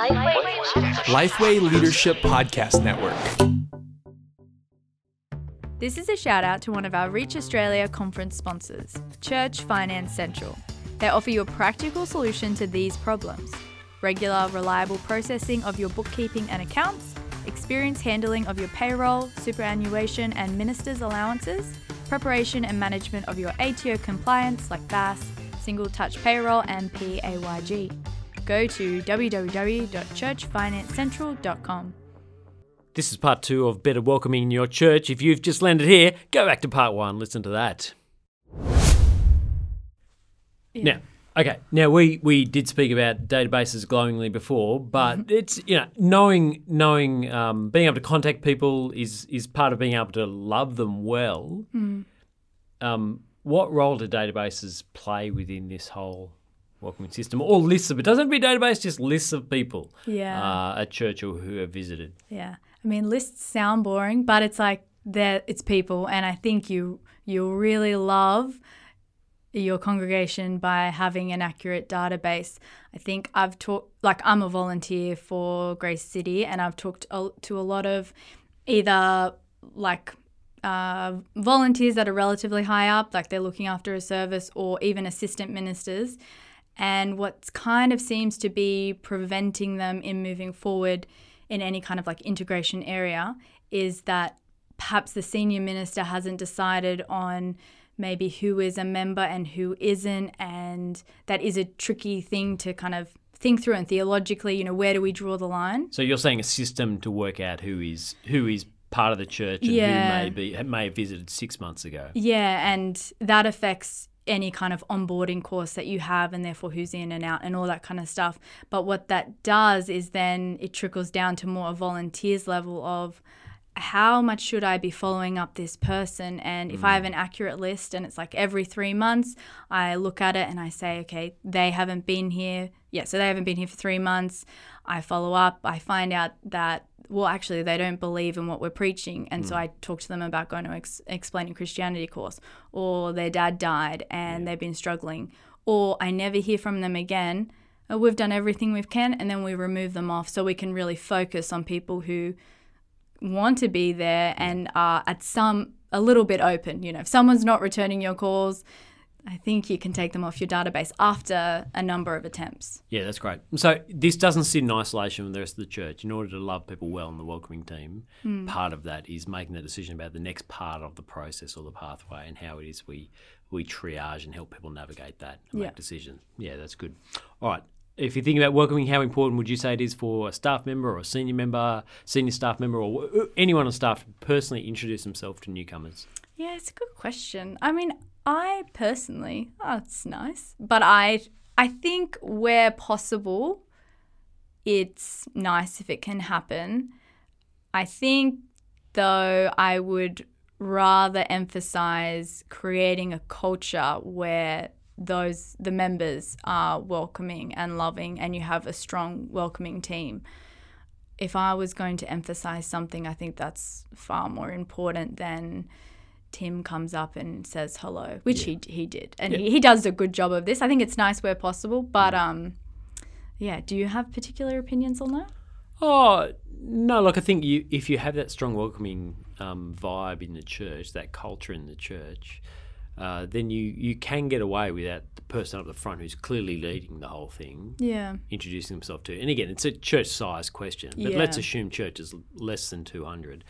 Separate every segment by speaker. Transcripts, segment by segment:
Speaker 1: Lifeway Leadership Podcast Network.
Speaker 2: This is a shout out to one of our Reach Australia conference sponsors, Church Finance Central. They offer you a practical solution to these problems regular, reliable processing of your bookkeeping and accounts, experience handling of your payroll, superannuation, and minister's allowances, preparation and management of your ATO compliance like BAS, single touch payroll, and PAYG. Go to www.churchfinancecentral.com.
Speaker 3: This is part two of Better Welcoming Your Church. If you've just landed here, go back to part one, listen to that. Now, okay, now we, we did speak about databases glowingly before, but it's you know knowing knowing um, being able to contact people is is part of being able to love them well. Um, what role do databases play within this whole welcoming system, or lists of? It doesn't have to be a database, just lists of people
Speaker 2: Yeah.
Speaker 3: uh, at church or who have visited.
Speaker 2: Yeah. I mean, lists sound boring, but it's like that it's people and I think you you really love your congregation by having an accurate database. I think I've talked like I'm a volunteer for Grace City and I've talked to a lot of either like uh, volunteers that are relatively high up, like they're looking after a service, or even assistant ministers. And what kind of seems to be preventing them in moving forward in any kind of like integration area is that perhaps the senior minister hasn't decided on maybe who is a member and who isn't. And that is a tricky thing to kind of think through and theologically, you know, where do we draw the line?
Speaker 3: So you're saying a system to work out who is who is part of the church and
Speaker 2: Yeah.
Speaker 3: who may be may have visited six months ago.
Speaker 2: Yeah, and that affects any kind of onboarding course that you have and therefore who's in and out and all that kind of stuff. But what that does is then it trickles down to more a volunteers level of how much should I be following up this person? And if I have an accurate list and it's like every three months, I look at it and I say, okay, they haven't been here. Yeah, so they haven't been here for three months. I follow up. I find out that, well, actually, they don't believe in what we're preaching. And so I talk to them about going to ex- explaining Christianity course, or their dad died and they've been struggling, or I never hear from them again. Uh, We've done everything we can, and then we remove them off so we can really focus on people who want to be there and are at some a little bit open. You know, if someone's not returning your calls, I think you can take them off your database after a number of attempts.
Speaker 3: Yeah, that's great. So this doesn't sit in isolation from the rest of the church. In order to love people well in the welcoming team,
Speaker 2: Hmm.
Speaker 3: part of that is making the decision about the next part of the process or the pathway and how it is we we triage and help people navigate that and
Speaker 2: Yeah.
Speaker 3: make decisions. Yeah, that's good. All right. If you think about welcoming, how important would you say it is for a staff member or a senior member, senior staff member, or anyone on staff to personally introduce themselves to newcomers?
Speaker 2: Yeah, it's a good question. I mean, I personally, oh, it's nice, but I I think where possible, it's nice if it can happen. I think though I would rather emphasize creating a culture where those the members are welcoming and loving and you have a strong welcoming team if I was going to emphasize something, I think that's far more important than Tim comes up and says hello, which he he did, and he, he does a good job of this. I think it's nice where possible, but um, yeah. Do you have particular opinions on that?
Speaker 3: Oh no! Look, I think you if you have that strong welcoming um, vibe in the church, that culture in the church, uh, then you you can get away without the person up the front who's clearly leading the whole thing,
Speaker 2: Yeah,
Speaker 3: introducing himself to. And again, it's a church size question, but let's assume church is less than two hundred.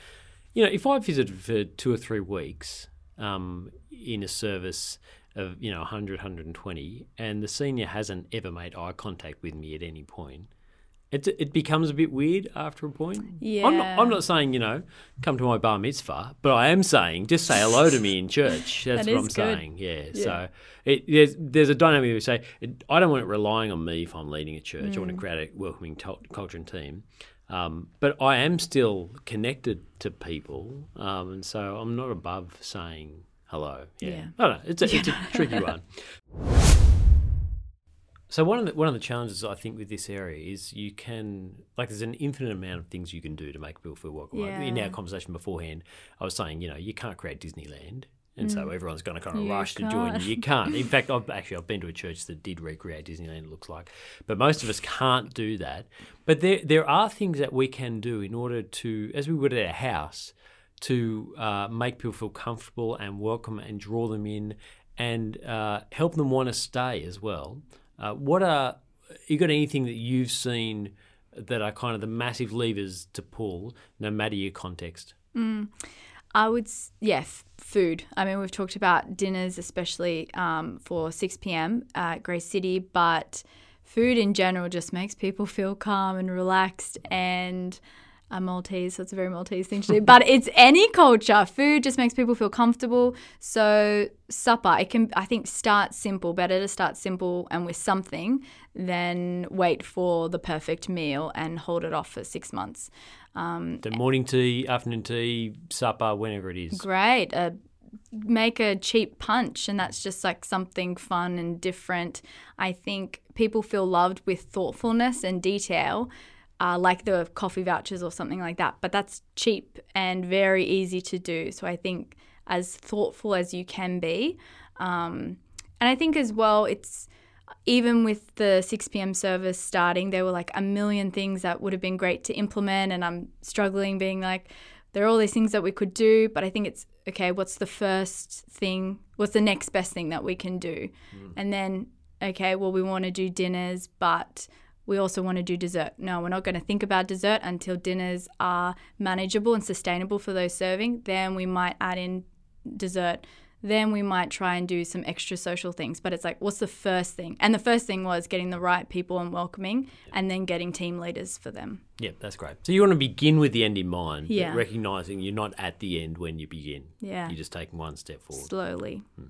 Speaker 3: You know, if I visited for two or three weeks um, in a service of you know 100 120 and the senior hasn't ever made eye contact with me at any point it, it becomes a bit weird after a point. Yeah. I'm not, I'm not saying, you know, come to my bar mitzvah, but I am saying just say hello to me in church. That's
Speaker 2: That
Speaker 3: what I'm
Speaker 2: good.
Speaker 3: saying. Yeah. So it, there's, there's a dynamic where we say, it, I don't want it relying on me if I'm leading a church. I want to
Speaker 2: Mm.
Speaker 3: create a welcoming to- culture and team. Um, but I am still connected to people. Um, and so I'm not above saying hello. Yeah.
Speaker 2: Yeah.
Speaker 3: I don't know. It's a, it's a tricky one. So one of the one of the challenges I think with this area is you can like there's an infinite amount of things you can do to make people feel welcome. Like, in our conversation beforehand, I was saying you know you can't create Disneyland. And so everyone's going to kind of
Speaker 2: Mm. You
Speaker 3: rush to join you. You can't. In fact, I've actually I've been to a church that did recreate Disneyland. It looks like, but most of us can't do that. But there there are things that we can do in order to, as we would at a house, to uh, make people feel comfortable and welcome and draw them in and uh, help them want to stay as well. Uh, what are you got anything that you've seen that are kind of the massive levers to pull, no matter your context?
Speaker 2: I would, s- yeah, f- food. I mean, we've talked about dinners, especially um, for 6 p.m. at Grace City, but food in general just makes people feel calm and relaxed. And I'm Maltese, so it's a very Maltese thing to do. but it's any culture. Food just makes people feel comfortable. So supper, it can, I think, start simple. Better to start simple and with something than wait for the perfect meal and hold it off for six months.
Speaker 3: The morning tea, afternoon tea, supper, whenever it is.
Speaker 2: Great. Uh, make a cheap punch, and that's just like something fun and different. I think people feel loved with thoughtfulness and detail, uh, like the coffee vouchers or something like that. But that's cheap and very easy to do. So I think as thoughtful as you can be. Um, and I think as well, it's even with the 6 p.m. service starting, there were like a million things that would have been great to implement. And I'm struggling being like, there are all these things that we could do, but I think it's okay, what's the first thing? What's the next best thing that we can do? And then, okay, well, we want to do dinners, but we also want to do dessert. No, we're not going to think about dessert until dinners are manageable and sustainable for those serving. Then we might add in dessert. Then we might try and do some extra social things. But it's like, what's the first thing? And the first thing was getting the right people and welcoming, and then getting team leaders for them.
Speaker 3: Yeah, that's great. So you want to begin with the end in mind, but
Speaker 2: Yeah.
Speaker 3: recognizing you're not at the end when you begin.
Speaker 2: Yeah.
Speaker 3: You're just taking one step forward.
Speaker 2: Slowly. Hmm.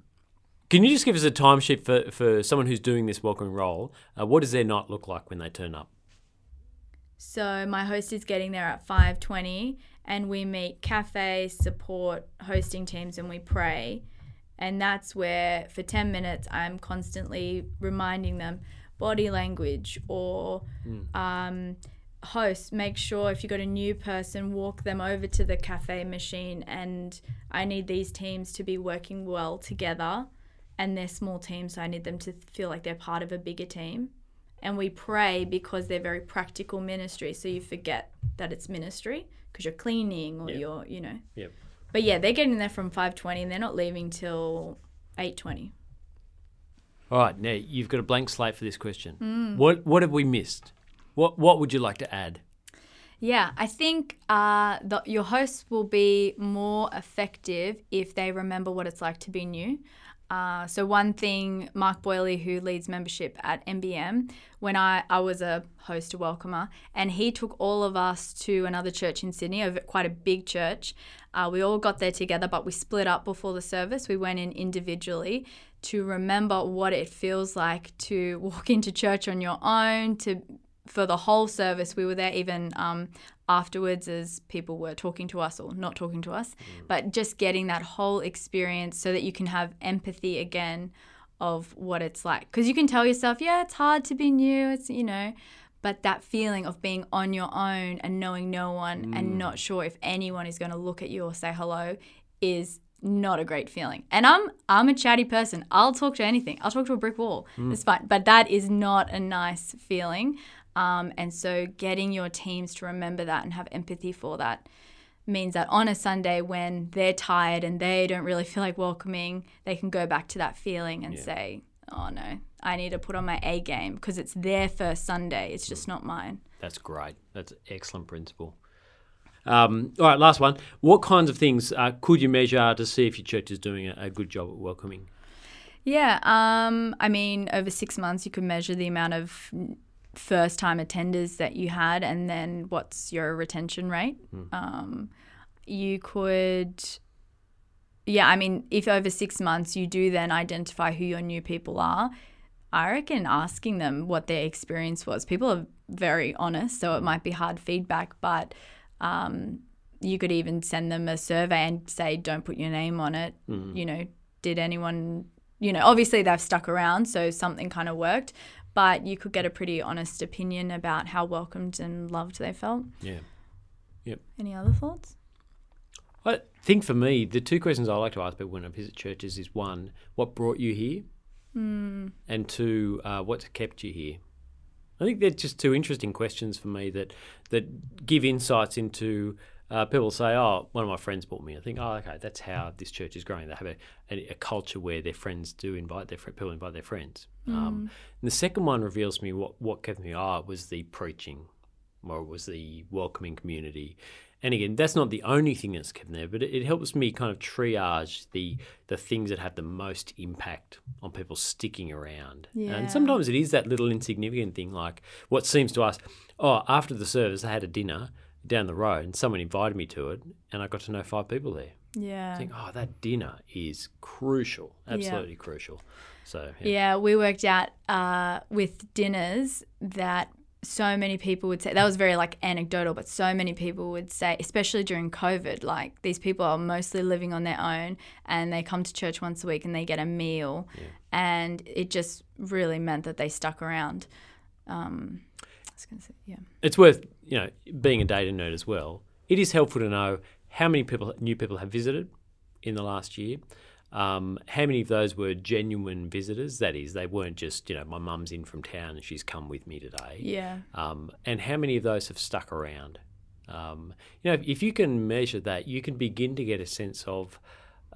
Speaker 3: Can you just give us a timesheet for, for someone who's doing this welcoming role? Uh, what does their night look like when they turn up?
Speaker 2: So my host is getting there at 5:20 and we meet cafe support hosting teams and we pray. And that's where for 10 minutes I'm constantly reminding them body language or um, host make sure if you've got a new person walk them over to the cafe machine and I need these teams to be working well together and they're small teams so I need them to feel like they're part of a bigger team and we pray because they're very practical ministry so you forget that it's ministry because you're cleaning or
Speaker 3: Yeah.
Speaker 2: you're you know
Speaker 3: Yep.
Speaker 2: but yeah they're getting there from 5.20 and they're not leaving till 8.20
Speaker 3: All right, now you've got a blank slate for this question.
Speaker 2: Mm.
Speaker 3: What what have we missed? What what would you like to add?
Speaker 2: yeah i think uh, the, your hosts will be more effective if they remember what it's like to be new uh, so one thing mark boyley who leads membership at mbm when I, I was a host a welcomer and he took all of us to another church in sydney a, quite a big church. Uh, we all got there together but we split up before the service. We went in individually to remember what it feels like to walk into church on your own to for the whole service. We were there even um, afterwards as people were talking to us or not talking to us, mm. but just getting that whole experience so that you can have empathy again of what it's like. Because you can tell yourself, yeah, it's hard to be new, it's, you know, but that feeling of being on your own and knowing no one and mm. not sure if anyone is going to look at you or say hello is not a great feeling. And I'm I'm a chatty person. I'll talk to anything. I'll talk to a brick wall. Mm. It's fine. But that is not a nice feeling. Um, and so getting your teams to remember that and have empathy for that means that on a Sunday when they're tired and they don't really feel like welcoming, they can go back to that feeling and say, "Oh no, I need to put on my A game because it's their first Sunday. It's just not mine."
Speaker 3: That's great. That's an excellent principle. Um, all right, last one. What kinds of things uh, could you measure to see if your church is doing a, a good job at welcoming?
Speaker 2: Yeah, um, I mean, over six months, you could measure the amount of first time attenders that you had, and then what's your retention rate. Um, you could, yeah, I mean, if over six months you do then identify who your new people are, I reckon asking them what their experience was. People are very honest, so it might be hard feedback, but um, you could even send them a survey and say, don't put your name on it. You know, did anyone, you know, obviously they've stuck around, so something kind of worked, but you could get a pretty honest opinion about how welcomed and loved they felt.
Speaker 3: Yeah.
Speaker 2: Any other thoughts?
Speaker 3: I think for me, the two questions I like to ask people when I visit churches is one, what brought you here? And two, uh, what's kept you here? I think they're just two interesting questions for me that that give insights into. Uh, people say, "Oh, one of my friends brought me." I think, "Oh, okay, that's how this church is growing. They have a, a, a culture where their friends do invite their fri people invite their friends." Um, and the second one reveals to me what what kept me. Oh, was the preaching, or it was the welcoming community. And again, that's not the only thing that's kept me there, but it, it helps me kind of triage the the things that have the most impact on people sticking around.
Speaker 2: Yeah.
Speaker 3: And sometimes it is that little insignificant thing, like what seems to us, oh, after the service, they had a dinner down the road and someone invited me to it, and I got to know five people there.
Speaker 2: Yeah.
Speaker 3: I think, oh, that dinner is crucial, absolutely crucial. So, yeah.
Speaker 2: Yeah, we worked out uh, with dinners that so many people would say that was very like anecdotal, but so many people would say, especially during COVID, like these people are mostly living on their own and they come to church once a week and they get a meal, and it just really meant that they stuck around. Um, Was gonna say, yeah,
Speaker 3: it's worth you know being a data nerd as well. It is helpful to know how many people new people have visited in the last year. Um, how many of those were genuine visitors? That is, they weren't just you know my mum's in from town and she's come with me today.
Speaker 2: yeah,
Speaker 3: Um, and how many of those have stuck around? Um, you know, if, if you can measure that, you can begin to get a sense of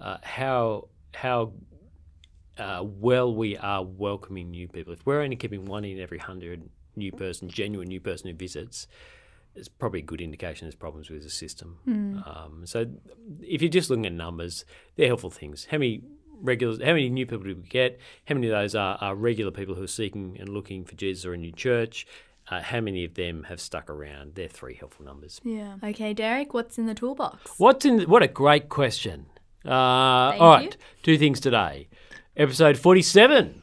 Speaker 3: uh, how how uh, well we are welcoming new people. If we're only keeping one in every hundred new person, genuine new person who visits, it's probably a good indication there's problems with the system. Um, so if you're just looking at numbers, they're helpful things. How many regulars, how many new people do we get? How many of those are, are regular people who are seeking and looking for Jesus or a new church? Uh, how many of them have stuck around? They're three helpful numbers.
Speaker 2: yeah. Okay, Derek, what's in the toolbox?
Speaker 3: What's in? What a great question. Uh, all right,
Speaker 2: you.
Speaker 3: two things today. Episode forty-seven,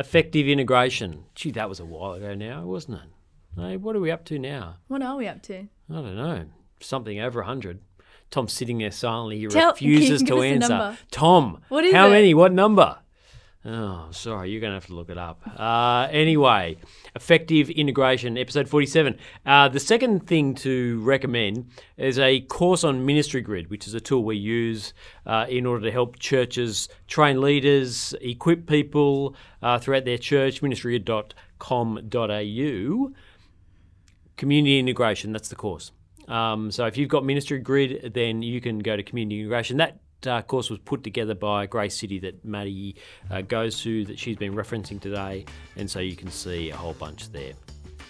Speaker 3: effective integration. Gee, that was a while ago now, wasn't it? Hey, what are we up to now?
Speaker 2: What are we up to?
Speaker 3: I don't know. Something over hundred. Tom's sitting there silently. He
Speaker 2: Tell-
Speaker 3: refuses to answer.
Speaker 2: number.
Speaker 3: Tom,
Speaker 2: What is
Speaker 3: how
Speaker 2: it?
Speaker 3: many? What number? Oh, sorry, you're going to have to look it up. Uh, anyway, effective integration, episode 47. Uh, the second thing to recommend is a course on Ministry Grid, which is a tool we use uh, in order to help churches train leaders, equip people uh, throughout their church, ministry.com.au. Community integration, that's the course. Um, so if you've got Ministry Grid, then you can go to community integration. That uh, course was put together by Grace City that Maddie uh, goes to, that she's been referencing today, and so you can see a whole bunch there.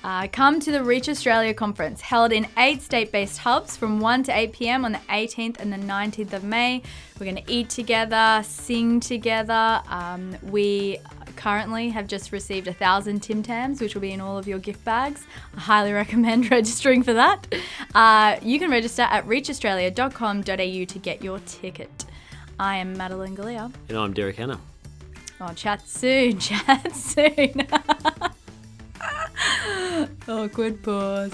Speaker 2: Uh, come to the Reach Australia conference held in eight state based hubs from 1 to 8 pm on the 18th and the 19th of May. We're going to eat together, sing together. Um, we currently have just received a thousand Tim Tams, which will be in all of your gift bags. I highly recommend registering for that. Uh, you can register at reachaustralia.com.au to get your ticket. I am Madeleine Galea.
Speaker 3: And I'm Derek Hanna.
Speaker 2: Oh, chat soon, chat soon. Awkward pause.